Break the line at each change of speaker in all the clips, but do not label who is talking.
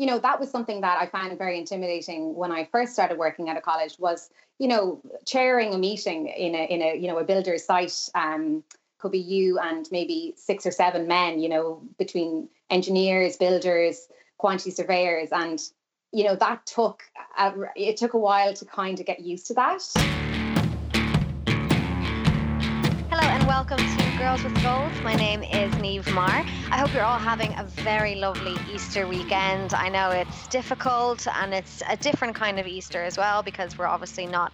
you know, that was something that I found very intimidating when I first started working at a college was, you know, chairing a meeting in a in a, you know, a builder's site. Um, could be you and maybe six or seven men, you know, between engineers, builders, quantity surveyors. And, you know, that took, a, it took a while to kind of get used to that.
Hello and welcome to Girls with Goals. My name is Niamh Maher. I hope you're all having a very lovely Easter weekend. I know it's difficult and it's a different kind of Easter as well because we're obviously not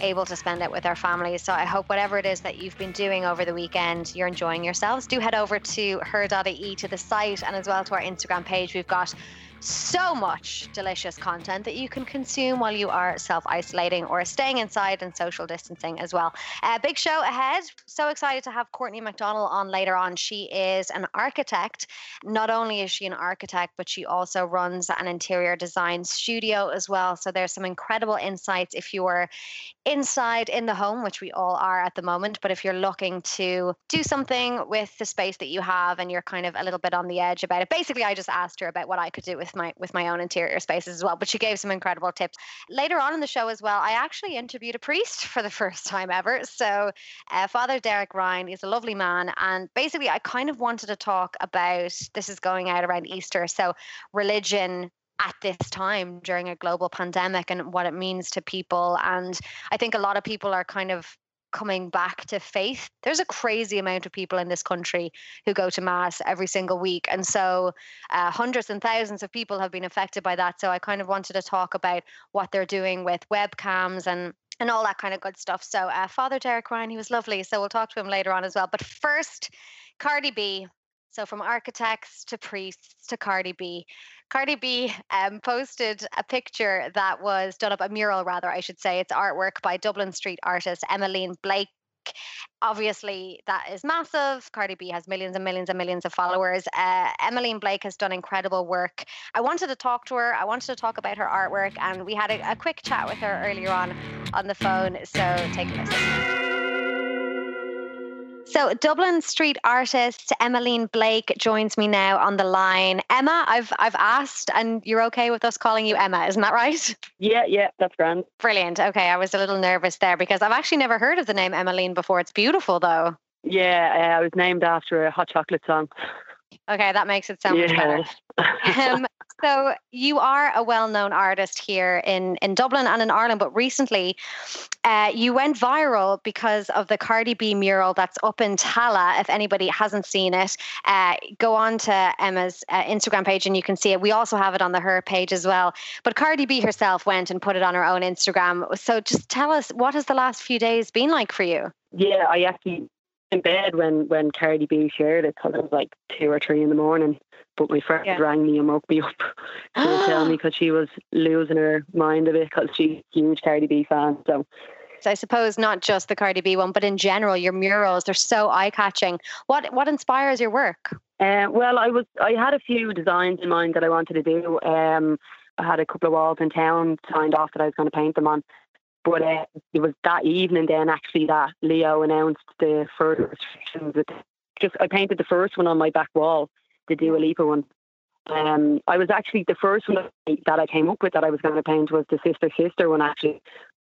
able to spend it with our families. So I hope whatever it is that you've been doing over the weekend, you're enjoying yourselves. Do head over to her.ie to the site and as well to our Instagram page. We've got so much delicious content that you can consume while you are self isolating or staying inside and social distancing as well. Uh, big show ahead. So excited to have Courtney McDonald on later on. She is an architect. Not only is she an architect, but she also runs an interior design studio as well. So there's some incredible insights if you are inside in the home, which we all are at the moment. But if you're looking to do something with the space that you have and you're kind of a little bit on the edge about it, basically, I just asked her about what I could do with my with my own interior spaces as well. But she gave some incredible tips later on in the show as well. I actually interviewed a priest for the first time ever. So uh, Father Derek Ryan is a lovely man, and basically, I kind of wanted to talk about this is going out around Easter, so religion at this time during a global pandemic and what it means to people. And I think a lot of people are kind of coming back to faith. There's a crazy amount of people in this country who go to mass every single week. And so uh, hundreds and thousands of people have been affected by that. So I kind of wanted to talk about what they're doing with webcams and and all that kind of good stuff. So uh, Father Derek Ryan, he was lovely. So we'll talk to him later on as well. But first, Cardi B. So from architects to priests to Cardi B. Cardi B um, posted a picture that was done up, a mural rather, I should say. It's artwork by Dublin street artist Emmalene Blake. Obviously, that is massive. Cardi B has millions and millions and millions of followers. Uh, Emmalene Blake has done incredible work. I wanted to talk to her. I wanted to talk about her artwork, and we had a, a quick chat with her earlier on on the phone. So take a listen. So, Dublin street artist Emmalene Blake joins me now on the line. Emma, I've I've asked, and you're okay with us calling you Emma, isn't that right?
Yeah, yeah, that's grand.
Brilliant. Okay, I was a little nervous there because I've actually never heard of the name Emmalene before. It's beautiful, though.
Yeah, uh, I was named after a hot chocolate song.
Okay, that makes it sound yeah. much better. um, so you are a well-known artist here in in Dublin and in Ireland, but recently uh, you went viral because of the Cardi B mural that's up in Tallaght. If anybody hasn't seen it, uh, go on to Emma's uh, Instagram page and you can see it. We also have it on the her page as well. But Cardi B herself went and put it on her own Instagram. So just tell us what has the last few days been like for you?
Yeah, I actually in bed when when Cardi B shared it because it was like two or three in the morning. But my friend yeah. rang me and woke me up to tell me because she was losing her mind a bit because she's a huge Cardi B fan. So.
So I suppose not just the Cardi B one, but in general, your murals they're so eye catching. What what inspires your work?
Uh, well, I was I had a few designs in mind that I wanted to do. Um, I had a couple of walls in town signed off that I was going to paint them on. But uh, it was that evening then actually that Leo announced the further restrictions. Just I painted the first one on my back wall, the Dua Lipa one. Um, I was actually the first one that I came up with that I was going to paint was the Sister Sister one actually.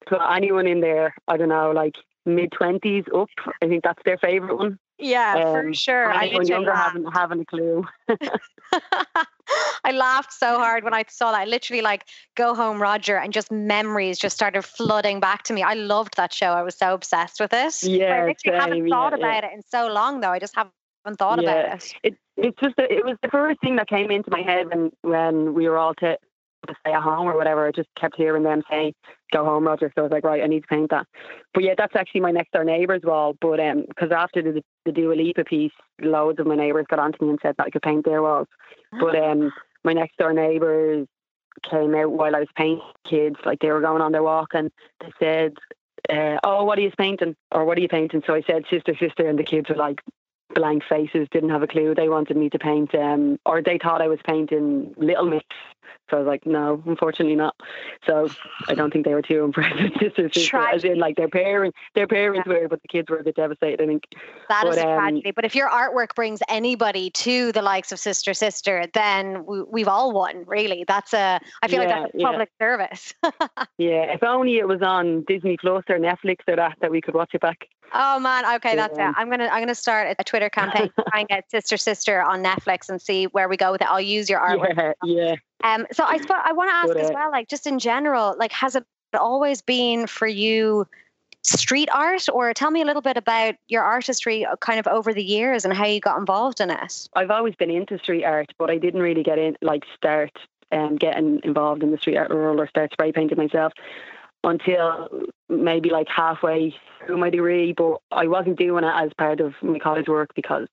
So anyone in there, I don't know, like mid twenties up, I think that's their favorite one.
Yeah, um, for sure.
I younger haven't haven't a clue.
I laughed so hard when I saw that. I literally like go home Roger and just memories just started flooding back to me. I loved that show. I was so obsessed with it.
Yeah.
I literally haven't thought yeah, about yeah. it in so long though. I just haven't thought yeah. about it.
It it's just a, it was the first thing that came into my head when when we were all to to stay at home or whatever. I just kept hearing them say, "Go home, Roger." So I was like, "Right, I need to paint that." But yeah, that's actually my next door neighbour's wall. But um, because after the the Dua Lipa piece, loads of my neighbours got onto me and said that I could paint their walls. But um, my next door neighbours came out while I was painting kids, like they were going on their walk, and they said, uh, "Oh, what are you painting?" or "What are you painting?" So I said, "Sister, sister," and the kids were like, blank faces, didn't have a clue. They wanted me to paint, um, or they thought I was painting Little Mix. So I was like, no, unfortunately not. So I don't think they were too impressed with sister sister. As in, like their parents, their parents were, but the kids were a bit devastated. I think
that but, is a um, tragedy. But if your artwork brings anybody to the likes of Sister Sister, then we, have all won. Really, that's a. I feel yeah, like that's a public yeah. service.
yeah, if only it was on Disney Plus or Netflix or that that we could watch it back.
Oh man, okay, that's it. I'm gonna I'm gonna start a Twitter campaign trying to and get Sister Sister on Netflix and see where we go with it. I'll use your artwork.
Yeah, yeah.
Um, so I suppose I want to ask as well, like just in general, like has it always been for you street art, or tell me a little bit about your artistry, uh, kind of over the years, and how you got involved in it?
I've always been into street art, but I didn't really get in, like start um, getting involved in the street art world or start spray painting myself until maybe like halfway through my degree, but I wasn't doing it as part of my college work because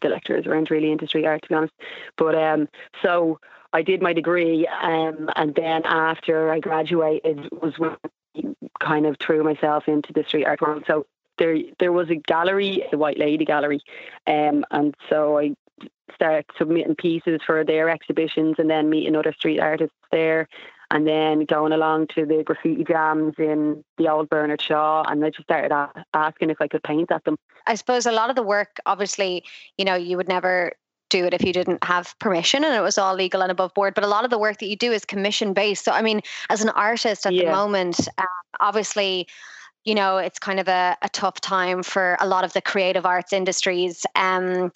the lecturers weren't really into street art, to be honest. But um, so I did my degree, um, and then after I graduated, was when I kind of threw myself into the street art world. So there, there was a gallery, the White Lady Gallery, um, and so I started submitting pieces for their exhibitions, and then meeting other street artists there and then going along to the graffiti jams in the old Bernard Shaw, and I just started asking if I could paint at them.
I suppose a lot of the work, obviously, you know, you would never do it if you didn't have permission and it was all legal and above board. But a lot of the work that you do is commission based. So, I mean, as an artist at yeah. the moment, uh, obviously, you know, it's kind of a, a, tough time for a lot of the creative arts industries. Um,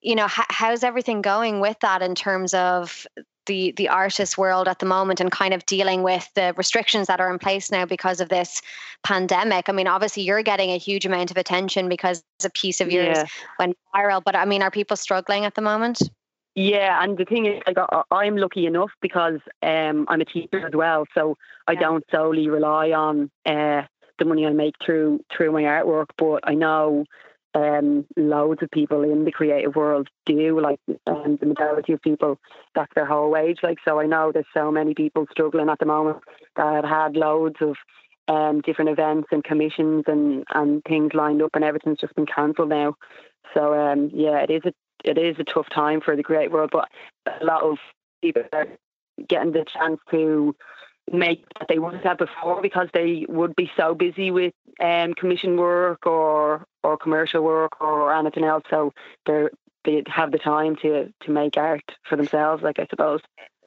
you know, h- how's everything going with that in terms of the the artist world at the moment and kind of dealing with the restrictions that are in place now because of this pandemic. I mean, obviously you're getting a huge amount of attention because a piece of yours yeah. went viral, but I mean, are people struggling at the moment?
Yeah, and the thing is, like, I'm lucky enough because um, I'm a teacher as well, so I don't solely rely on uh, the money I make through through my artwork. But I know um, loads of people in the creative world do. Like, um, the majority of people, that's their whole wage. Like, so I know there's so many people struggling at the moment that have had loads of um, different events and commissions and, and things lined up, and everything's just been cancelled now. So, um, yeah, it is a it is a tough time for the creative world, but a lot of people are getting the chance to make that they wouldn't have before because they would be so busy with um, commission work or or commercial work or anything else. So they they have the time to to make art for themselves. Like I suppose.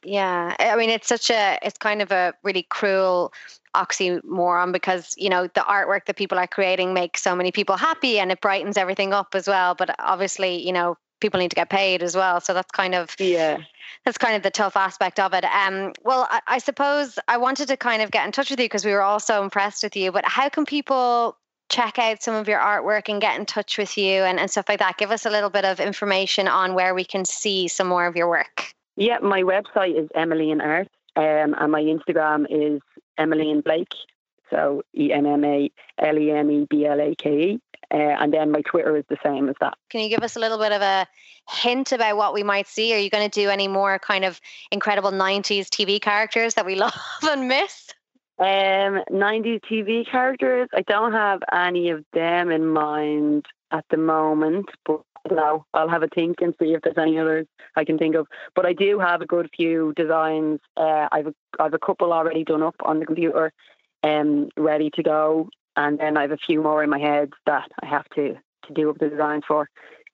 Yeah, I mean it's such a it's kind of a really cruel oxymoron because you know the artwork that people are creating makes so many people happy and it brightens everything up as well. But obviously, you know, people need to get paid as well. So that's kind of
yeah
that's kind of the tough aspect of it. Um, well, I, I suppose I wanted to kind of get in touch with you because we were all so impressed with you. But how can people check out some of your artwork and get in touch with you and, and stuff like that? Give us a little bit of information on where we can see some more of your work.
Yeah, my website is Emmalene Art, um, and my Instagram is Emmalene Blake. So E M M A L E N E B L A K E. Uh, and then my Twitter is the same as that.
Can you give us a little bit of a hint about what we might see? Are you going to do any more kind of incredible 90s TV characters that we love and miss?
Um, 90s TV characters, I don't have any of them in mind at the moment, but no, I'll have a think and see if there's any others I can think of. But I do have a good few designs. Uh, I've a, I've a couple already done up on the computer, um, ready to go and then I have a few more in my head that I have to to do up the designs for.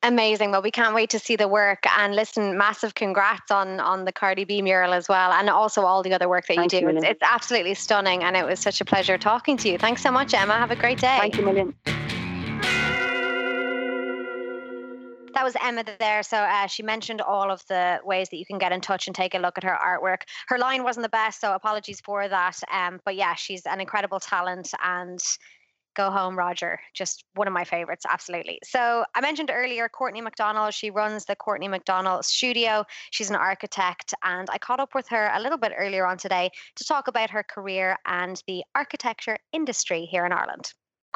Amazing. Well, we can't wait to see the work and listen. Massive congrats on on the Cardi B mural as well, and also all the other work that Thank you do. You it's, it's absolutely stunning, and it was such a pleasure talking to you. Thanks so much, Emma. Have a great day.
Thank you, million.
That was Emma there. So uh, she mentioned all of the ways that you can get in touch and take a look at her artwork. Her line wasn't the best, so apologies for that. Um, but yeah, she's an incredible talent and Go Home Roger, just one of my favorites, absolutely. So I mentioned earlier Courtney McDonald. She runs the Courtney McDonald Studio. She's an architect, and I caught up with her a little bit earlier on today to talk about her career and the architecture industry here in Ireland.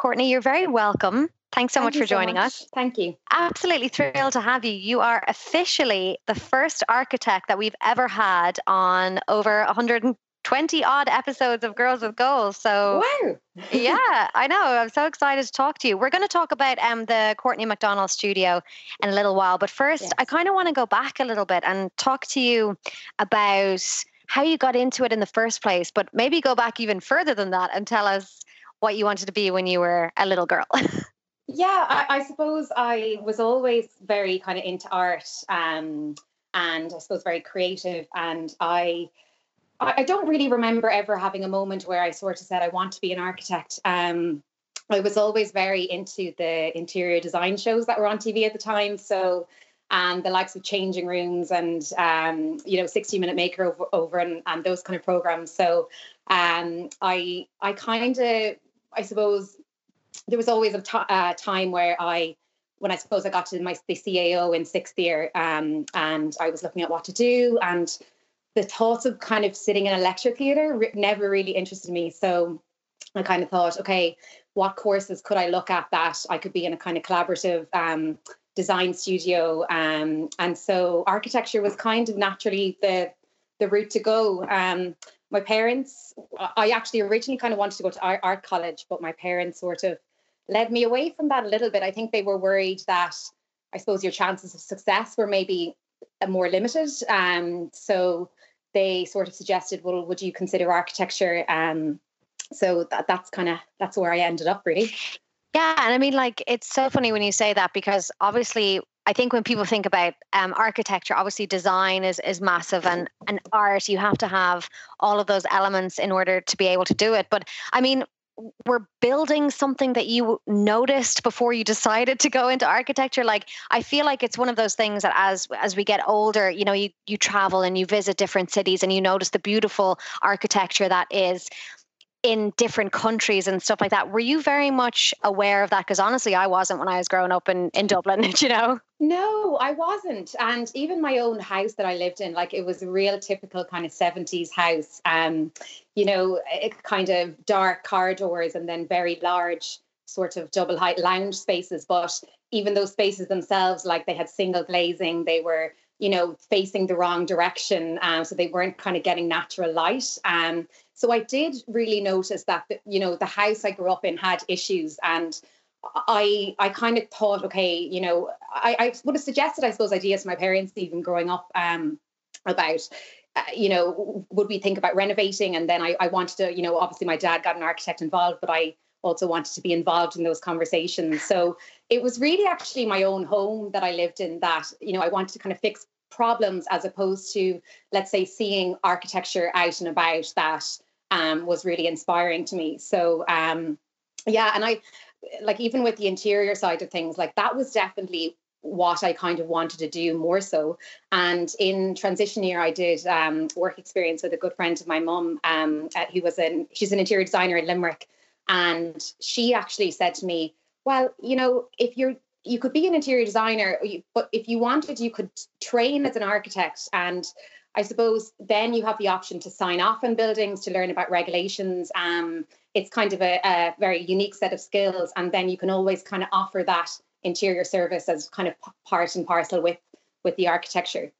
Courtney, you're very welcome. Thanks so Thank much for joining much. us.
Thank you.
Absolutely thrilled to have you. You are officially the first architect that we've ever had on over 120 odd episodes of Girls with Goals. So,
wow.
yeah, I know. I'm so excited to talk to you. We're going to talk about um, the Courtney McDonald studio in a little while. But first, yes. I kind of want to go back a little bit and talk to you about how you got into it in the first place, but maybe go back even further than that and tell us what you wanted to be when you were a little girl.
yeah, I, I, suppose I was always very kind of into art um, and I suppose very creative. And I, I don't really remember ever having a moment where I sort of said I want to be an architect. Um, I was always very into the interior design shows that were on TV at the time. So and the likes of changing rooms and um, you know 60 minute makeover over and, and those kind of programs so um, i i kind of i suppose there was always a t- uh, time where i when i suppose i got to my the cao in sixth year um, and i was looking at what to do and the thoughts of kind of sitting in a lecture theatre never really interested me so i kind of thought okay what courses could i look at that i could be in a kind of collaborative um, design studio. Um, and so architecture was kind of naturally the the route to go. Um, my parents, I actually originally kind of wanted to go to art college, but my parents sort of led me away from that a little bit. I think they were worried that I suppose your chances of success were maybe uh, more limited. Um, so they sort of suggested, well, would you consider architecture? Um, so that, that's kind of that's where I ended up really.
Yeah, and I mean, like, it's so funny when you say that because obviously, I think when people think about um, architecture, obviously design is is massive, and and art, you have to have all of those elements in order to be able to do it. But I mean, we're building something that you noticed before you decided to go into architecture like i feel like it's one of those things that as as we get older you know you you travel and you visit different cities and you notice the beautiful architecture that is in different countries and stuff like that. Were you very much aware of that? Because honestly, I wasn't when I was growing up in, in Dublin, you know?
No, I wasn't. And even my own house that I lived in, like it was a real typical kind of 70s house. Um, you know, it kind of dark corridors and then very large sort of double height lounge spaces. But even those spaces themselves, like they had single glazing, they were you know, facing the wrong direction. Um, so they weren't kind of getting natural light. Um, so I did really notice that, you know, the house I grew up in had issues and I I kind of thought, okay, you know, I, I would have suggested, I suppose, ideas to my parents even growing up um, about, uh, you know, would we think about renovating? And then I, I wanted to, you know, obviously my dad got an architect involved, but I also wanted to be involved in those conversations. So it was really actually my own home that I lived in that, you know, I wanted to kind of fix problems as opposed to, let's say, seeing architecture out and about that um, was really inspiring to me. So um, yeah, and I like even with the interior side of things, like that was definitely what I kind of wanted to do more so. And in transition year, I did um, work experience with a good friend of my mum, um, uh, who was an she's an interior designer in Limerick, and she actually said to me, "Well, you know, if you're you could be an interior designer, but if you wanted, you could train as an architect and I suppose then you have the option to sign off on buildings to learn about regulations. Um, it's kind of a, a, very unique set of skills, and then you can always kind of offer that interior service as kind of part and parcel with with the architecture.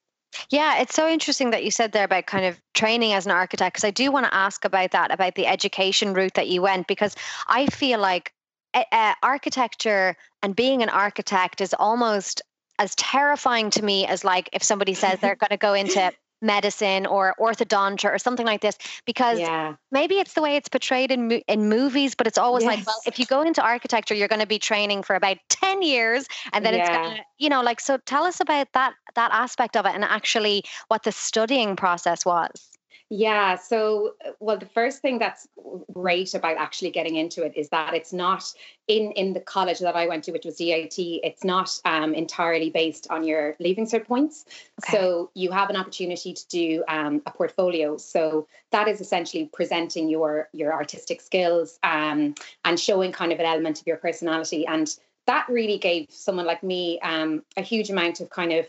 Yeah, it's so interesting that you said there about kind of training as an architect because I do want to ask about that about the education route that you went because I feel like uh, architecture and being an architect is almost as terrifying to me as like if somebody says they're going to go into medicine or orthodontia or something like this because yeah. maybe it's the way it's portrayed in in movies but it's always yes. like well if you go into architecture you're going to be training for about 10 years and then yeah. it's going to you know like so tell us about that that aspect of it and actually what the studying process was
yeah. So, uh, well, the first thing that's great about actually getting into it is that it's not in in the college that I went to, which was DIT. It's not um, entirely based on your leaving cert points. Okay. So you have an opportunity to do um, a portfolio. So that is essentially presenting your your artistic skills um, and showing kind of an element of your personality. And that really gave someone like me um, a huge amount of kind of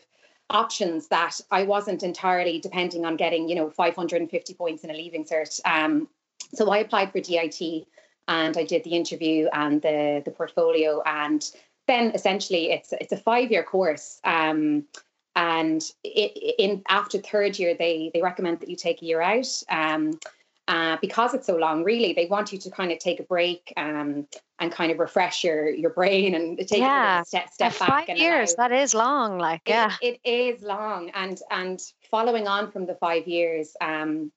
options that I wasn't entirely depending on getting, you know, 550 points in a leaving cert. Um, so I applied for DIT and I did the interview and the the portfolio and then essentially it's it's a five year course. Um, and it, in after third year, they they recommend that you take a year out. Um, uh, because it's so long, really, they want you to kind of take a break um, and kind of refresh your your brain and take
yeah.
a step, step
At
back.
Five years,
allow-
that is long. Like, yeah.
it, it is long, and and following on from the five years, um,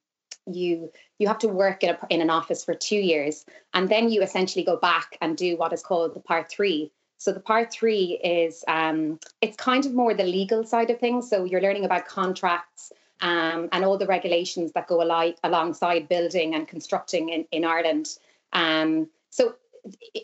you you have to work in a, in an office for two years, and then you essentially go back and do what is called the part three. So the part three is um, it's kind of more the legal side of things. So you're learning about contracts um, and all the regulations that go ali- alongside building and constructing in, in Ireland. Um, so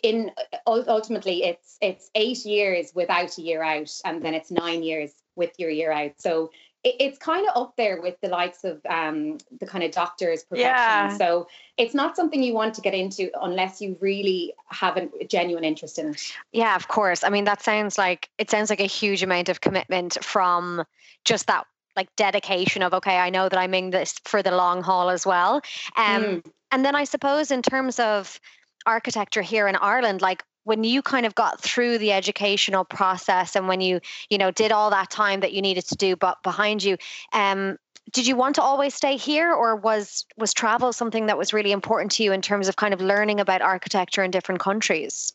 in ultimately it's it's eight years without a year out, and then it's nine years with your year out. So it, it's kind of up there with the likes of um, the kind of doctors profession.
Yeah.
So it's not something you want to get into unless you really have a genuine interest in it.
Yeah, of course. I mean, that sounds like it sounds like a huge amount of commitment from just that like dedication of okay, I know that I'm in this for the long haul as well. Um,
Mm.
and then I suppose in terms of architecture here in Ireland, like when you kind of got through the educational process and when you you know did all that time that you needed to do but behind you um did you want to always stay here or was was travel something that was really important to you in terms of kind of learning about architecture in different countries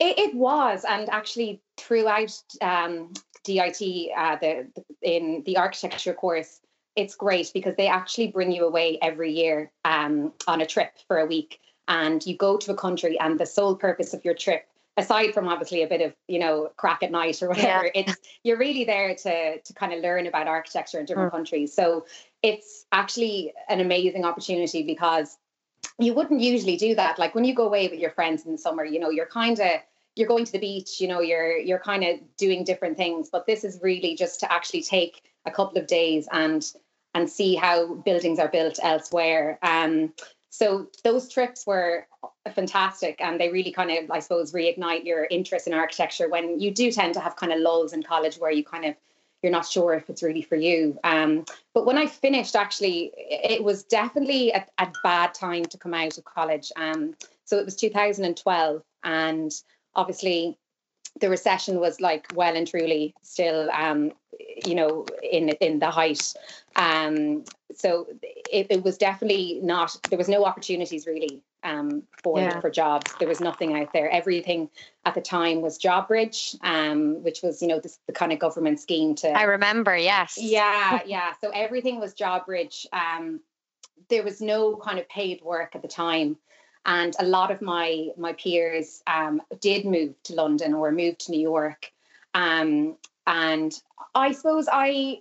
It, it was, and actually throughout um, DIT, uh, the, the in the architecture course, it's great because they actually bring you away every year um, on a trip for a week, and you go to a country, and the sole purpose of your trip, aside from obviously a bit of you know craic at night or whatever, it's you're really there to to kind of learn about architecture in different countries. So it's actually an amazing opportunity because you wouldn't usually do that. Like when you go away with your friends in the summer, you know, you're kind of you're going to the beach, you know, you're you're kind of doing different things. But this is really just to actually take a couple of days and and see how buildings are built elsewhere. Um, so those trips were fantastic, and they really kind of, I suppose, reignite your interest in architecture when you do tend to have kind of lulls in college where you kind of you're not sure if it's really for you. Um, but when I finished, actually, it was definitely a, a bad time to come out of college. Um, so it was 2012, and obviously the recession was like well and truly still um you know in in the height um so it, it was definitely not there was no opportunities really um for
Yeah.
for jobs there was nothing out there everything at the time was JobBridge um which was you know this, the kind of government scheme to
i remember yes
yeah, yeah. So everything was JobBridge. Um, there was no kind of paid work at the time, and a lot of my my peers um, did move to London or moved to New York. Um, and I suppose I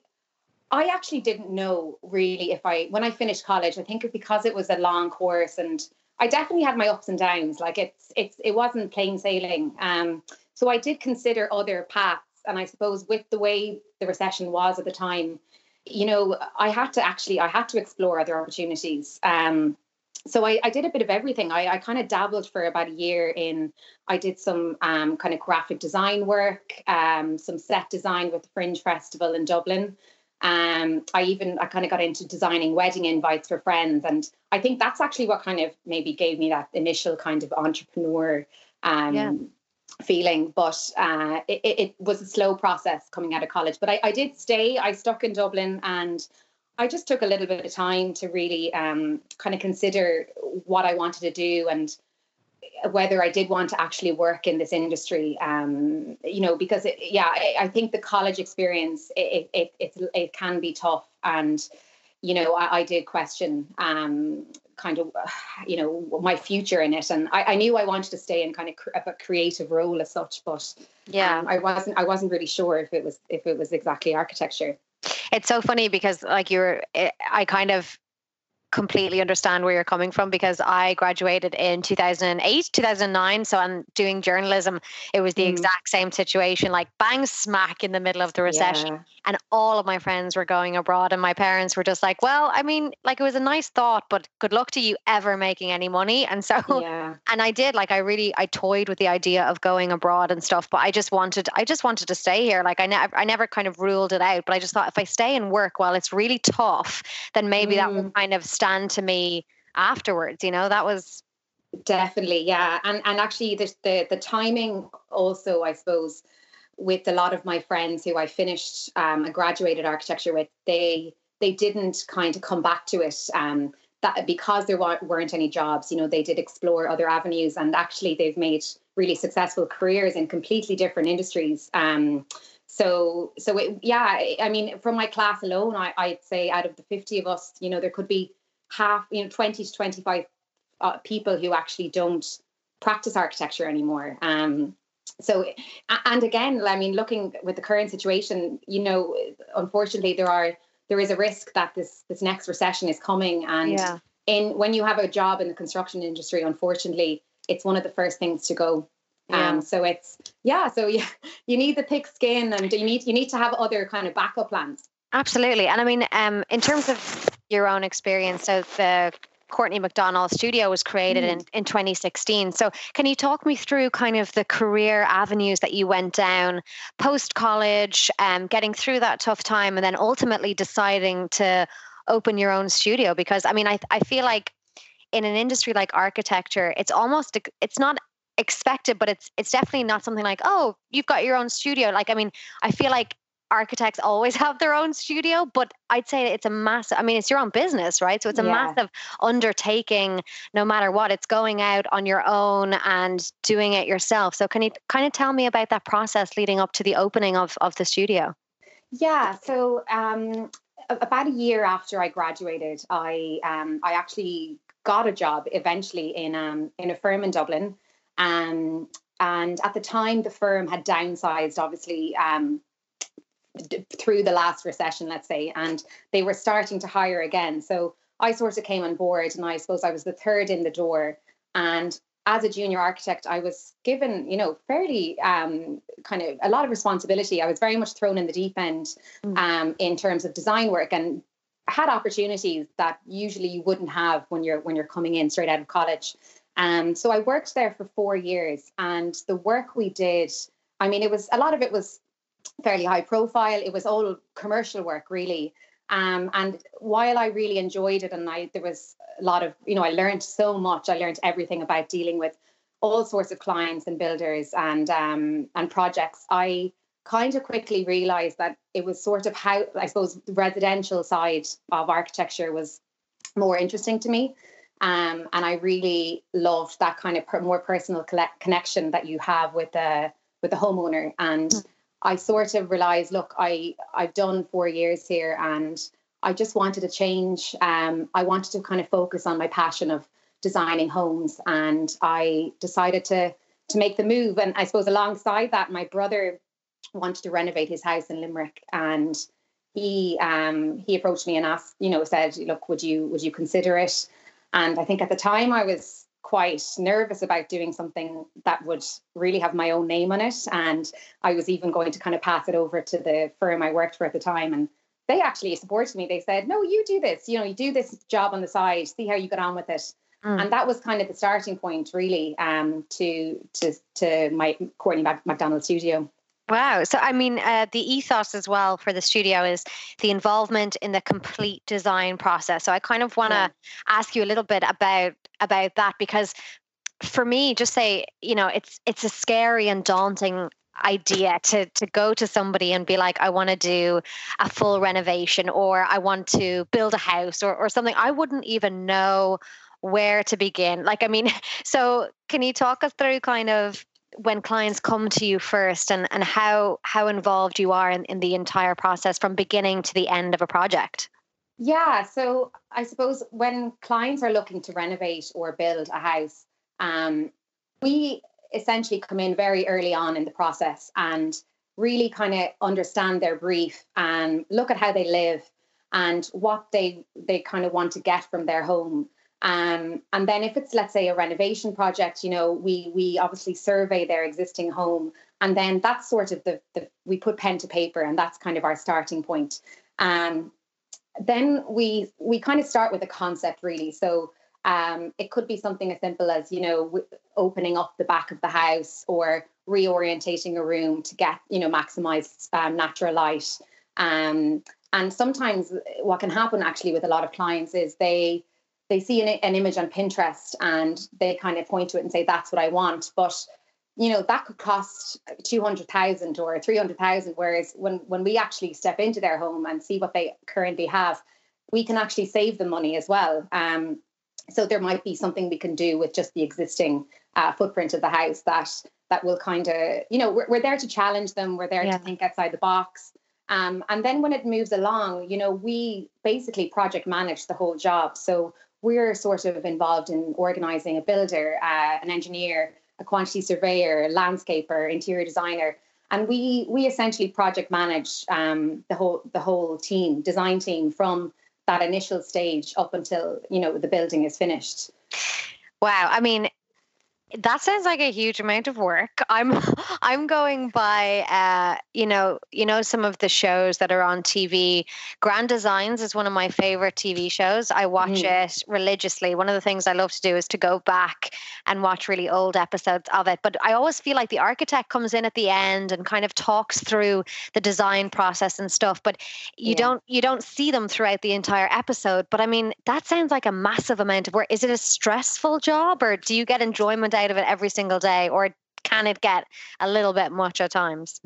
I actually didn't know really if I when I finished college. I think because it was a long course and I definitely had my ups and downs. Like it's it's it wasn't plain sailing. Um, so I did consider other paths, and I suppose with the way the recession was at the time, you know, I had to actually I had to explore other opportunities. Um, so I, I did a bit of everything. I, I kind of dabbled for about a year in. I did some um, kind of graphic design work, um, some set design with the Fringe Festival in Dublin. Um, I even I kind of got into designing wedding invites for friends, and I think that's actually what kind of maybe gave me that initial kind of entrepreneur um,
Yeah.
feeling. But uh, it, it it was a slow process coming out of college. But I, I did stay. I stuck in Dublin, and I just took a little bit of time to really um, kind of consider what I wanted to do and whether I did want to actually work in this industry. Um, you know, because it, yeah, I, I think the college experience it it, it it can be tough, and you know, I, I did question um, kind of you know my future in it, and I, I knew I wanted to stay in kind of cr- a creative role as such, but
yeah
um, I wasn't I wasn't really sure if it was if it was exactly architecture.
It's so funny because like you're eh, i kind of completely understand where you're coming from because i graduated in 2008 2009 so i'm doing journalism it was the
Mm.
exact same situation like bang smack in the middle of the recession
Yeah.
and all of my friends were going abroad and my parents were just like well i mean like it was a nice thought but good luck to you ever making any money and so
Yeah.
and I did like I really I toyed with the idea of going abroad and stuff, but I just wanted I just wanted to stay here. Like I never I never kind of ruled it out, but I just thought if I stay and work while it's really tough, then maybe that will kind of stand to me afterwards. You know, that was
Definitely, yeah, and and actually, the the the timing also, I suppose, with a lot of my friends who I finished um, and graduated architecture with, they they didn't kind of come back to it. Um, that because there weren't any jobs, you know, they did explore other avenues, and actually they've made really successful careers in completely different industries. Um, so, so it, yeah, I mean, from my class alone, I, I'd say out of the fifty of us, you know, there could be half, you know, twenty to twenty-five uh, people who actually don't practice architecture anymore. Um, so and again i mean looking with the current situation you know unfortunately there are there is a risk that this this next recession is coming and yeah. in when you have a job in the construction industry unfortunately it's one of the first things to go yeah. um so it's yeah so yeah you need the thick skin and you need you need to have other kind of backup plans
absolutely and i mean um in terms of your own experience so the Courtney McDonald studio was created mm. in, in 2016. So, can you talk me through kind of the career avenues that you went down post college, um, getting through that tough time, and then ultimately deciding to open your own studio? Because, I mean, I, I feel like in an industry like architecture, it's almost, it's not expected but it's it's definitely not something like oh you've got your own studio like i mean i feel like architects always have their own studio, but I'd say it's a massive, I mean, it's your own business, right? So it's a yeah. massive undertaking no matter what. It's going out on your own and doing it yourself. So can you kind of tell me about that process leading up to the opening of, of the studio?
Yeah. So um, about a year after I graduated, I um, I actually got a job eventually in um, in a firm in Dublin. Um, and at the time, the firm had downsized, obviously, um, through the last recession, let's say, and they were starting to hire again. So I sort of came on board, and I suppose I was the third in the door. And as a junior architect, I was given, you know, fairly um, kind of a lot of responsibility. I was very much thrown in the deep end mm. um, in terms of design work and had opportunities that usually you wouldn't have when you're when you're coming in straight out of college. Um, so I worked there for four years, and the work we did, I mean, it was a lot of it was fairly high profile. It was all commercial work, really. Um, and while I really enjoyed it, and I there was a lot of you know I learned so much. I learned everything about dealing with all sorts of clients and builders and um, and projects. I kind of quickly realized that it was sort of how I suppose the residential side of architecture was more interesting to me. Um, and I really loved that kind of per, more personal collect- connection that you have with the with the homeowner and. Mm I sort of realized, look, I I've done four years here, and I just wanted to change. Um, I wanted to kind of focus on my passion of designing homes, and I decided to to make the move. And I suppose alongside that, my brother wanted to renovate his house in Limerick, and he um, he approached me and asked, you know, said, look, would you would you consider it? And I think at the time I was quite nervous about doing something that would really have my own name on it. And I was even going to kind of pass it over to the firm I worked for at the time. And they actually supported me. They said, no, you do this, you know, you do this job on the side, see how you get on with it. Mm. And that was kind of the starting point, really, um, to to to my Courtney McDonald studio.
Wow. So, I mean, uh, the ethos as well for the studio is the involvement in the complete design process. So, I kind of want to yeah. ask you a little bit about about that because, for me, just say you know, it's it's a scary and daunting idea to to go to somebody and be like i want to do a full renovation or i want to build a house or, or something. I wouldn't even know where to begin. Like i mean so can you talk us through kind of when clients come to you first and, and how how involved you are in, in the entire process from beginning to the end of a project
yeah so i suppose when clients are looking to renovate or build a house um, we essentially come in very early on in the process and really kind of understand their brief and look at how they live and what they they kind of want to get from their home um, and then if it's let's say a renovation project, you know, we we obviously survey their existing home, and then that's sort of the, the we put pen to paper, and that's kind of our starting point. Um, then we we kind of start with a concept really. So um, it could be something as simple as you know opening up the back of the house or reorientating a room to get you know maximize um, natural light. Um, and sometimes what can happen actually with a lot of clients is they they see an, an image on Pinterest and they kind of point to it and say, that's what I want. But you know that could cost 200,000 or 300,000 whereas when when we actually step into their home and see what they currently have we can actually save them money as well. Um, so there might be something we can do with just the existing uh, footprint of the house that that will kind of you know we're, we're there to challenge them we're there yeah. to think outside the box um, and then when it moves along you know we basically project manage the whole job so we're sort of involved in organizing a builder uh, an engineer a quantity surveyor landscaper interior designer and we we essentially project manage um, the whole the whole team design team from that initial stage up until you know the building is finished.
Wow i mean that sounds like a huge amount of work. I'm I'm going by uh, you know, you know some of the shows that are on TV. Grand Designs is one of my favorite TV shows. I watch mm. it religiously. One of the things I love to do is to go back and watch really old episodes of it. But I always feel like the architect comes in at the end and kind of talks through the design process and stuff, but you yeah. don't you don't see them throughout the entire episode. But I mean, that sounds like a massive amount of work. Is it a stressful job or do you get enjoyment out of it every single day, or can it get a little bit much at times?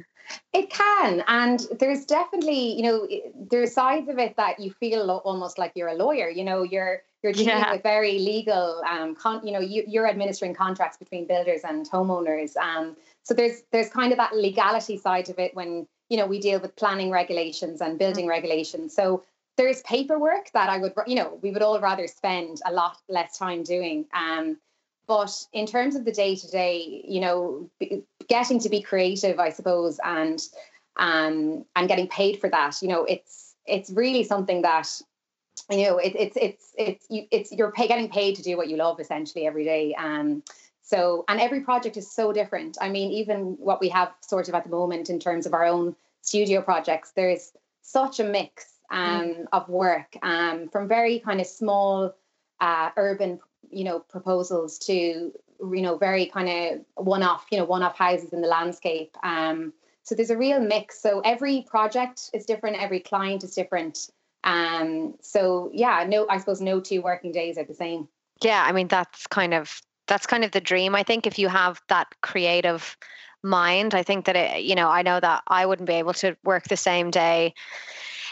It can, and there's definitely, you know, there's sides of it that you feel almost like you're a lawyer. You know, you're you're dealing yeah. with very legal, um, con- you know, you, you're administering contracts between builders and homeowners. Um, so there's there's kind of that legality side of it when you know we deal with planning regulations and building mm-hmm. regulations. So there's paperwork that I would, you know, we would all rather spend a lot less time doing. Um, but in terms of the day to day, you know, getting to be creative, I suppose, and um, and getting paid for that, you know, it's it's really something that you know it, it's it's it's you it's you're pay, getting paid to do what you love essentially every day. Um, so and every project is so different. I mean, even what we have sort of at the moment in terms of our own studio projects, there's such a mix mm. um, mm. of work um, from very kind of small uh, urban you know proposals to you know very kind of one-off you know one-off houses in the landscape um, so there's a real mix. So every project is different every client is different um, so yeah no i suppose no two working days are the same.
Yeah i mean that's kind of that's kind of the dream. I think if you have that creative mind i think that it you know i know that i wouldn't be able to work the same day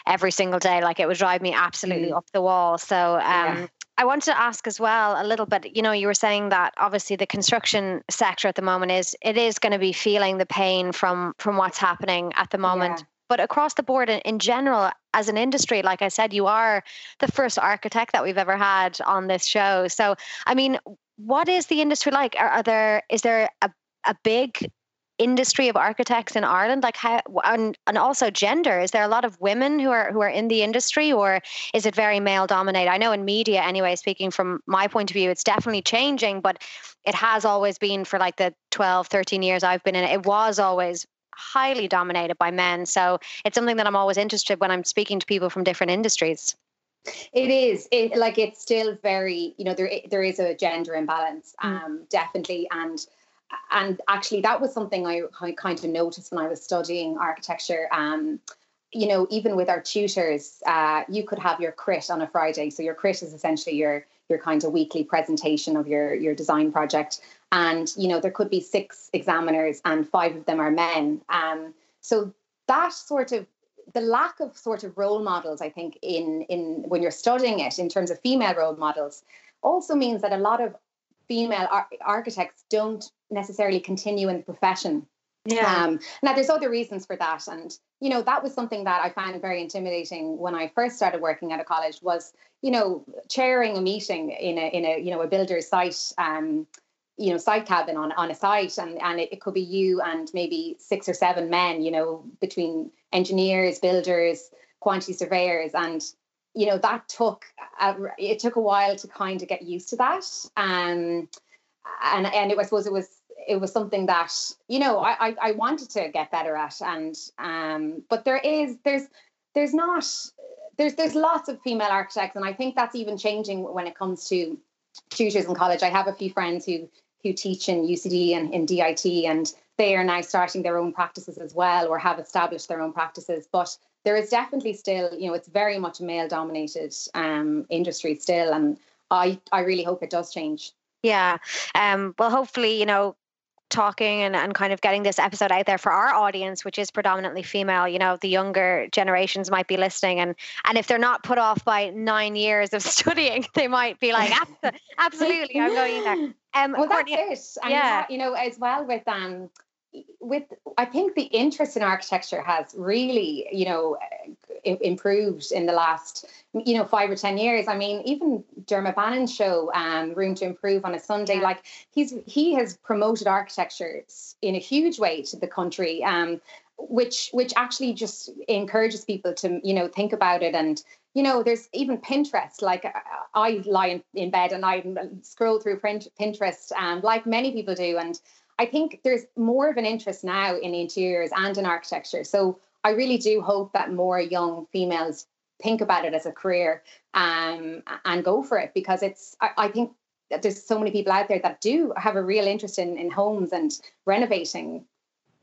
every single day. Like it would drive me absolutely mm. up the wall. So um, yeah. I wanted to ask as well a little bit. You know, you were saying that obviously the construction sector at the moment is it is going to be feeling the pain from from what's happening at the moment. Yeah. But across the board, and in, general, as an industry, like I said, you are the first architect that we've ever had on this show. So, I mean, what is the industry like? Are, are there is there a a big industry of architects in Ireland? Like how and, and also gender. Is there a lot of women who are who are in the industry or is it very male dominated? I know in media anyway, speaking from my point of view, it's definitely changing, but it has always been for like the 12, 13 years I've been in it. It was always highly dominated by men. So it's something that I'm always interested when I'm speaking to people from different industries.
It is it, like it's still very you know there there is a gender imbalance mm. um, mm. definitely and and actually that was something I, I, kind of noticed when I was studying architecture. Um, you know, even with our tutors, uh, you could have your crit on a Friday. So your crit is essentially your your kind of weekly presentation of your your design project. And you know, there could be six examiners, and five of them are men. Um, so that sort of the lack of sort of role models, I think, in in when you're studying it in terms of female role models, also means that a lot of female ar- architects don't necessarily continue in the profession. Yeah. Um, now there's other reasons for that, and you know that was something that I found very intimidating when I first started working at a college. Was you know chairing a meeting in a in a you know a builder's site, um, you know site cabin on on a site, and and it, it could be you and maybe six or seven men, you know, between engineers, builders, quantity surveyors, and you know that took a, it took a while to kind of get used to that. Um, and and it, I suppose it was it was something that you know I, I wanted to get better at. And um but there is there's there's not there's there's lots of female architects. And I think that's even changing when it comes to tutors in college. I have a few friends who who teach in UCD and in DIT and they are now starting their own practices as well or have established their own practices. But there is definitely still you know it's very much a male dominated um industry still and I I really hope it does change
yeah. Um, well, hopefully, you know, talking and, and kind of getting this episode out there for our audience, which is predominantly female, you know, the younger generations might be listening. And, and if they're not put off by nine years of studying, they might be like, absolutely, I'm going there.
Um, well, Courtney, that's it. And yeah. You know, as well with um, with I think the interest in architecture has really, you know, improved in the last, you know, five or ten years. I mean, even Dermot Bannon's show, um, Room to Improve on a Sunday, yeah. like he's he has promoted architecture in a huge way to the country, um, which which actually just encourages people to, you know, think about it and you know, there's even Pinterest. Like I lie in, bed and I scroll through Pinterest, um, like many people do, and I think there's more of an interest now in interiors and in architecture. So I really do hope that more young females think about it as a career um, and go for it because it's, I, I think that there's so many people out there that do have a real interest in, in homes and renovating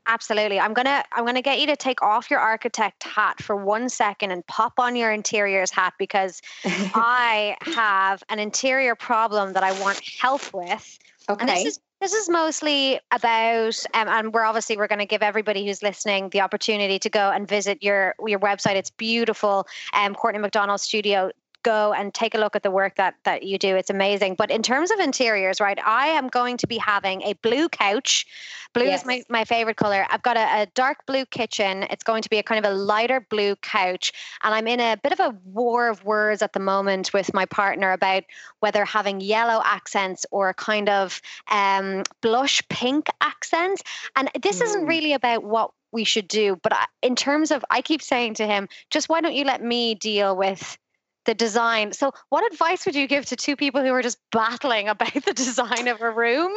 absolutely i'm gonna i'm gonna get you to take off your architect hat for one second and pop on your interiors hat because i have an interior problem that i want help with
okay. and
this is this is mostly about, um, and we're obviously we're going to give everybody who's listening the opportunity to go and visit your your website. It's beautiful. Um, Courtney McDonald Studio go and take a look at the work that that you do. It's amazing. But in terms of interiors, right, I am going to be having a blue couch. Blue yes. is my, my favorite color. I've got a, a, dark blue kitchen. It's going to be a kind of a lighter blue couch. And I'm in a bit of a war of words at the moment with my partner about whether having yellow accents or a kind of um, blush pink accents. And this mm. isn't really about what we should do. But in terms of, I keep saying to him, just why don't you let me deal with the design. So, what advice would you give to two people who are just battling about the design of a room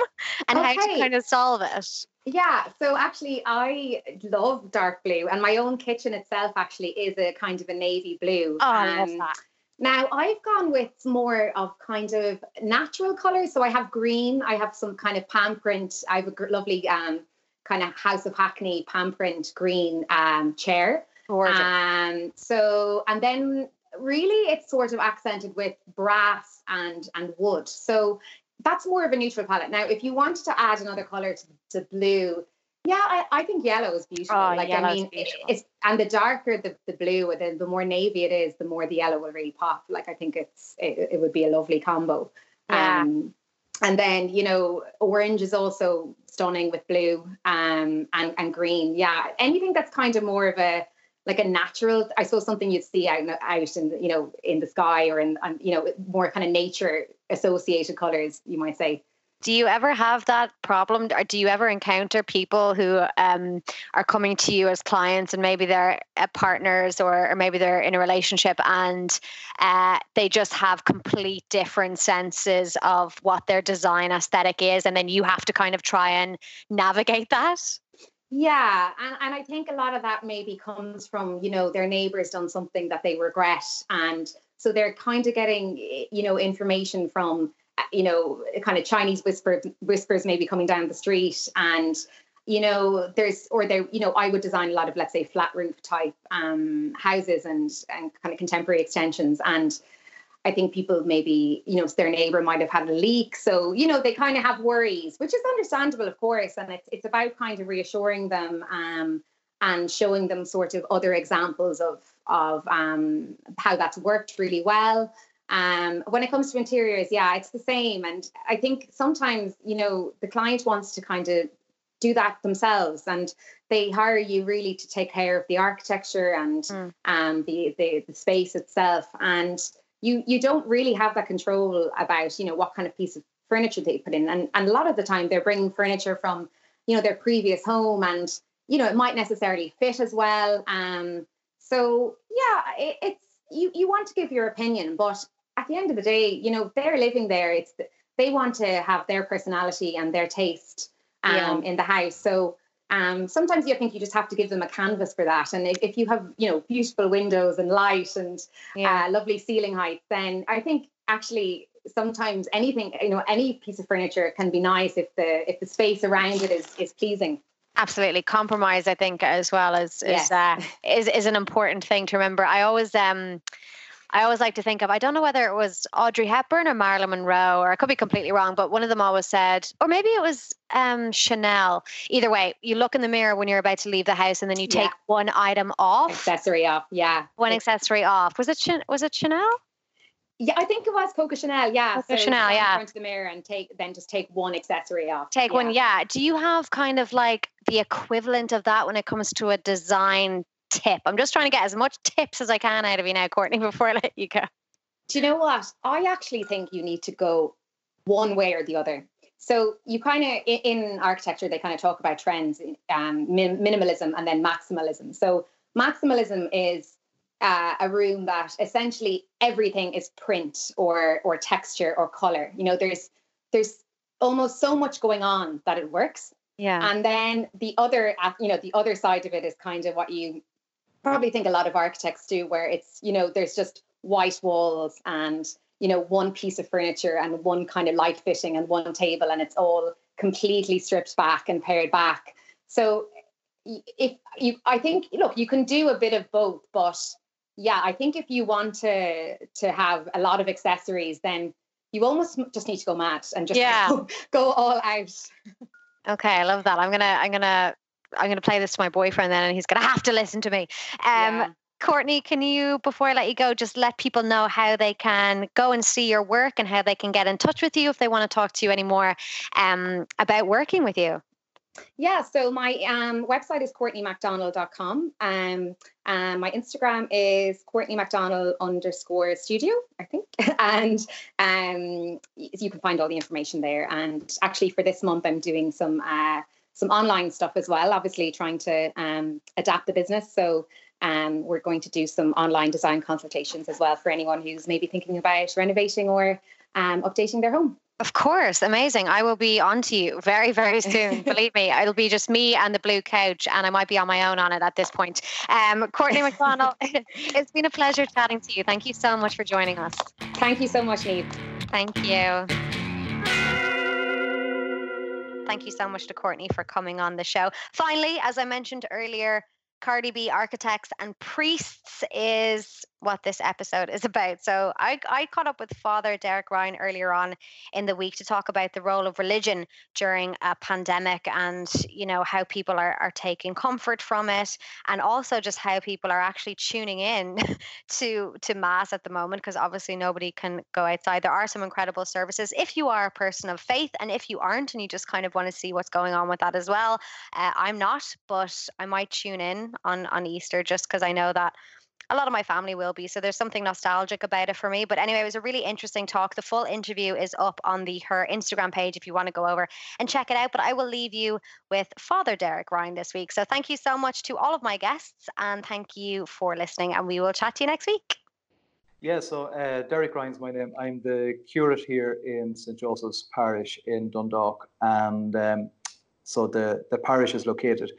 and okay. how to kind of solve it?
Yeah, so actually, I love dark blue, and my own kitchen itself actually is a kind of a navy blue.
Oh, I love um, that.
Now I've gone with more of kind of natural colors. So I have green. I have some kind of pan print. I have a lovely um, kind of House of Hackney pan print green um, chair.
Gorgeous.
Um, so and then really it's sort of accented with brass and and wood. So that's more of a neutral palette. Now, if you wanted to add another color to, to blue, yeah, I, I think yellow is beautiful.
Oh,
like
I
mean, it's and the darker the, the blue, the, the more navy it is, the more the yellow will really pop. Like I think it's it, it would be a lovely combo.
Yeah.
Um, and then you know, orange is also stunning with blue um, and and green. Yeah, anything that's kind of more of a like a natural i suppose something you'd see out out in you know in the sky or in you know more kind of nature associated colors you might say.
Do you ever have that problem? Or do you ever encounter people who um, are coming to you as clients and maybe they're uh, partners or, or, maybe they're in a relationship and uh, they just have complete different senses of what their design aesthetic is and then you have to kind of try and navigate that
yeah, and, and I think a lot of that maybe comes from, you know, their neighbors done something that they regret. And so they're kind of getting, you know, information from, uh, you know, kind of Chinese whisper, whispers maybe coming down the street. And, you know, there's, or there, you know, I would design a lot of, let's say, flat roof type um, houses and, and kind of contemporary extensions. And, I think people maybe, you know, their neighbor might have had a leak. So, you know, they kind of have worries, which is understandable, of course. And it's, it's about kind of reassuring them um, and showing them sort of other examples of, of um, how that's worked really well. Um, when it comes to interiors, yeah, it's the same. And I think sometimes, you know, the client wants to kind of do that themselves and they hire you really to take care of the architecture and mm. um, the, the, the space itself. And you you don't really have that control about you know what kind of piece of furniture they put in. And, and a lot of the time they're bringing furniture from you know their previous home and you know it might necessarily fit as well. Um so yeah it, it's you you want to give your opinion but at the end of the day you know they're living there. It's they want to have their personality and their taste um yeah. in the house. So um, sometimes you think you just have to give them a canvas for that. And if, if you have, you know, beautiful windows and light and yeah. uh, lovely ceiling heights, then I think actually sometimes anything, you know, any piece of furniture can be nice if the if the space around it is is pleasing.
Absolutely, compromise. I think as well as is yes. uh, is is an important thing to remember. I always um I always like to think of, I don't know whether it was Audrey Hepburn or Marilyn Monroe, or I could be completely wrong, but one of them always said, or maybe it was um, Chanel. Either way, you look in the mirror when you're about to leave the house and then you take yeah. one item off.
Accessory off, yeah.
One accessory off. Was it, was it Chanel?
Yeah, I think it was Coco Chanel. Yeah,
Coco so Chanel. Yeah,
in the mirror and take then just take one accessory off.
Take
yeah.
one. Yeah. Do you have kind of like the equivalent of that when it comes to a design tip? I'm just trying to get as much tips as I can out of you now, Courtney, before I let you go.
Do you know what? I actually think you need to go one way or the other. So you kind of in architecture they kind of talk about trends, um, minimalism and then maximalism. So maximalism is uh, a room that essentially everything is print or or texture or color. You know, there's there's almost so much going on that it works.
Yeah.
And then the other, uh, you know, the other side of it is kind of what you probably think a lot of architects do, where it's you know there's just white walls and you know one piece of furniture and one kind of light fitting and one table and it's all completely stripped back and pared back. So if you, I think, look, you can do a bit of both, but yeah, I think if you want to to have a lot of accessories, then you almost just need to go mad and just yeah. go, go all out.
Okay, I love that. I'm gonna I'm gonna I'm gonna play this to my boyfriend then, and he's gonna have to listen to me. Um, yeah. Courtney, can you, before I let you go, just let people know how they can go and see your work and how they can get in touch with you if they want to talk to you anymore um, about working with you?
Yeah, so my um, website is courtneymcdonald.com. Um, and my Instagram is Courtney McDonald underscore studio, I think. and um, you can find all the information there. And actually, for this month, I'm doing some uh, some online stuff as well. Obviously, trying to um, adapt the business. So um, we're going to do some online design consultations as well for anyone who's maybe thinking about renovating or um, updating their home.
Of course, amazing. I will be on to you very, very soon. Believe me, it'll be just me and the blue couch, and I might be on my own on it at this point. Um, Courtney McDonald, it's been a pleasure chatting to you. Thank you so much for joining us.
Thank you so much, Niamh.
Thank you. Thank you so much to Courtney for coming on the show. Finally, as I mentioned earlier, Cardi B Architects and Priests is what this episode is about. So I, I caught up with Father Derek Ryan earlier on in the week to talk about the role of religion during a pandemic and you know how people are, are taking comfort from it and also just how people are actually tuning in to to mass at the moment because obviously nobody can go outside. There are some incredible services if you are a person of faith and if you aren't and you just kind of want to see what's going on with that as well. Uh, I'm not, but I might tune in on on Easter just because I know that a lot of my family will be. So there's something nostalgic about it for me. But anyway, it was a really interesting talk. The full interview is up on the her Instagram page if you want to go over and check it out. But I will leave you with Father Derek Ryan this week. So thank you so much to all of my guests and thank you for listening. And we will chat to you next week.
Yeah, so uh, Derek Ryan's my name. I'm the curate here in St Joseph's Parish in Dundalk, and um, so the the parish is located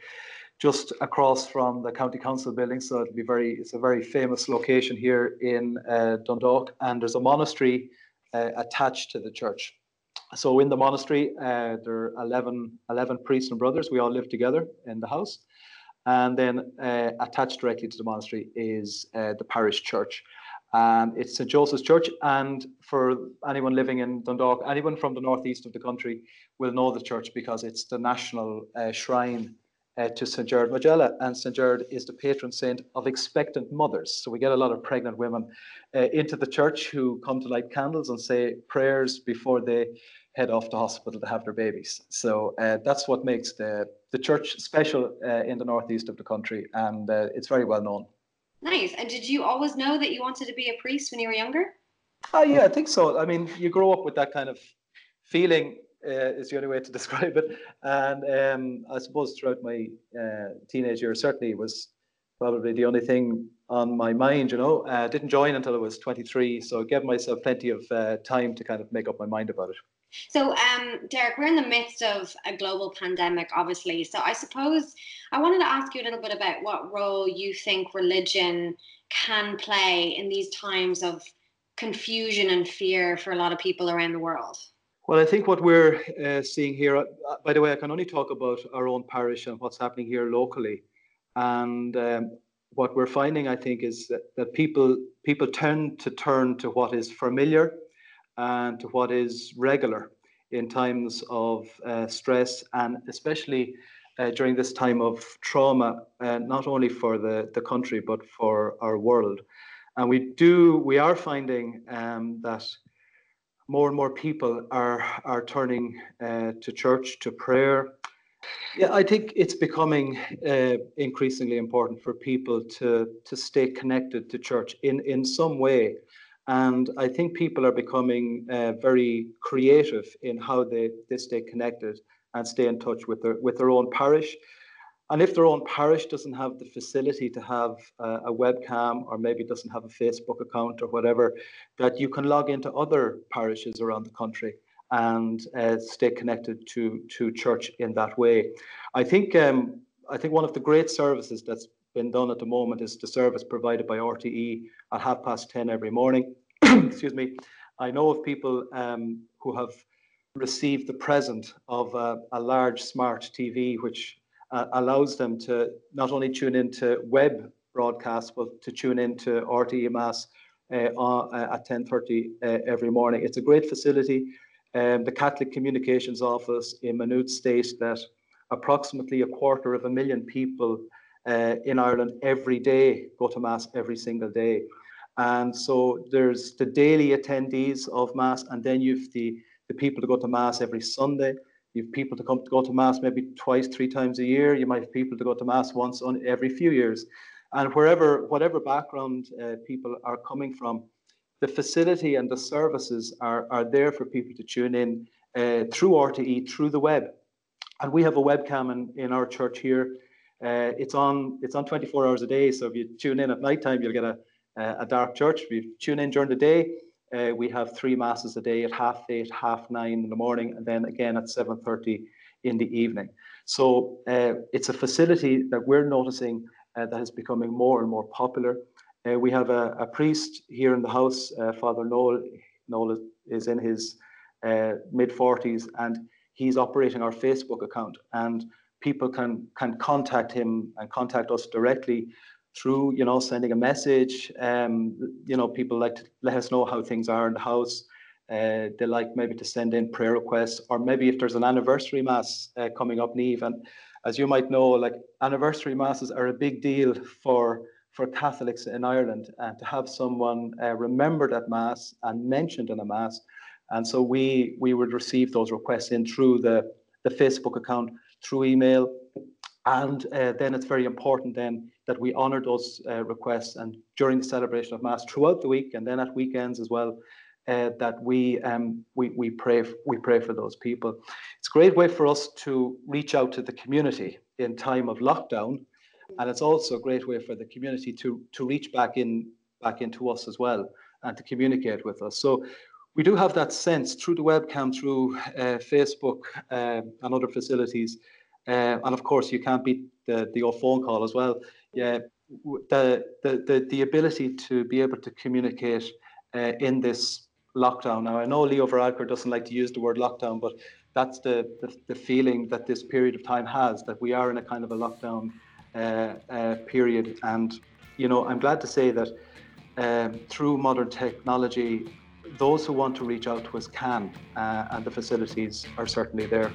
just across from the county council building. So it'll be very, it's a very famous location here in uh, Dundalk, and there's a monastery uh, attached to the church. So in the monastery, uh, there are 11, 11 priests and brothers. We all live together in the house. And then uh, attached directly to the monastery is uh, the parish church. Um, it's St. Joseph's Church, and for anyone living in Dundalk, anyone from the northeast of the country will know the church because it's the national uh, shrine uh, to St. Gerard Majella, and St. Gerard is the patron saint of expectant mothers. So we get a lot of pregnant women uh, into the church who come to light candles and say prayers before they head off to hospital to have their babies. So uh, that's what makes the, the church special uh, in the northeast of the country, and uh, it's very well known.
Nice. And did you always know that you wanted to be a priest when you were younger?
Oh, yeah, I think so. I mean, you grow up with that kind of feeling uh, is the only way to describe it. And um, I suppose throughout my uh, teenage years, certainly was probably the only thing on my mind. You know, I uh, didn't join until I was 23, so I gave myself plenty of uh, time to kind of make up my mind about it.
So, um, Derek, we're in the midst of a global pandemic, obviously. So, I suppose I wanted to ask you a little bit about what role you think religion can play in these times of confusion and fear for a lot of people around the world.
Well, I think what we're uh, seeing here, uh, by the way, I can only talk about our own parish and what's happening here locally. And um, what we're finding, I think, is that, that people people tend to turn to what is familiar and to what is regular in times of uh, stress and especially uh, during this time of trauma, uh, not only for the, the country but for our world. And we do we are finding um, that more and more people are are turning uh, to church to prayer yeah, I think it's becoming uh, increasingly important for people to to stay connected to church in in some way, and I think people are becoming uh, very creative in how they they stay connected and stay in touch with their with their own parish. And if their own parish doesn't have the facility to have a, a webcam or maybe doesn't have a Facebook account or whatever, that you can log into other parishes around the country and uh, stay connected to to church in that way. I think um, I think one of the great services that's been done at the moment is the service provided by RTE at half past ten every morning. Excuse me. I know of people um, who have received the present of a, a large smart TV, which uh, allows them to not only tune into web broadcasts, but to tune into RTE Mass uh, uh, at 10.30 uh, every morning. It's a great facility. Um, the Catholic Communications Office in Maynooth states that approximately a quarter of a million people uh, in Ireland every day go to Mass every single day. And so there's the daily attendees of Mass, and then you've the, the people to go to Mass every Sunday. You've people to come to go to Mass maybe twice, three times a year. You might have people to go to Mass once on every few years. And wherever, whatever background uh, people are coming from, the facility and the services are, are there for people to tune in uh, through RTE, through the web. And we have a webcam in, in our church here. Uh, it's on it's on 24 hours a day. So if you tune in at night time, you'll get a, a dark church. If you tune in during the day, uh, we have three masses a day at half eight, half nine in the morning, and then again at 7:30 in the evening. So uh, it's a facility that we're noticing uh, that is becoming more and more popular. Uh, we have a, a, priest here in the house, uh, Father Noel. Noel is in his uh, mid 40s and he's operating our Facebook account. And people can can contact him and contact us directly through, you know, sending a message. Um, you know, people like to let us know how things are in the house. Uh, they like maybe to send in prayer requests, or maybe if there's an anniversary mass uh, coming up, Niamh. And as you might know, like anniversary masses are a big deal for for Catholics in Ireland and to have someone uh, remembered at Mass and mentioned in a Mass. And so we we would receive those requests in through the, the Facebook account, through email. And uh, then it's very important then that we honor those uh, requests and during the celebration of Mass throughout the week and then at weekends as well. Uh, that we um, we we pray we pray for those people. It's a great way for us to reach out to the community in time of lockdown, and it's also a great way for the community to to reach back in back into us as well and to communicate with us. So we do have that sense through the webcam, through uh, Facebook uh, and other facilities, uh, and of course you can't beat the the old phone call as well. Yeah, the the the, the ability to be able to communicate uh, in this lockdown. Now I know Leo Varadkar doesn't like to use the word lockdown, but that's the, the, the feeling that this period of time has that we are in a kind of a lockdown uh, uh, period. And, you know, I'm glad to say that um, through modern technology, those who want to reach out to us can, uh, and the facilities are certainly there.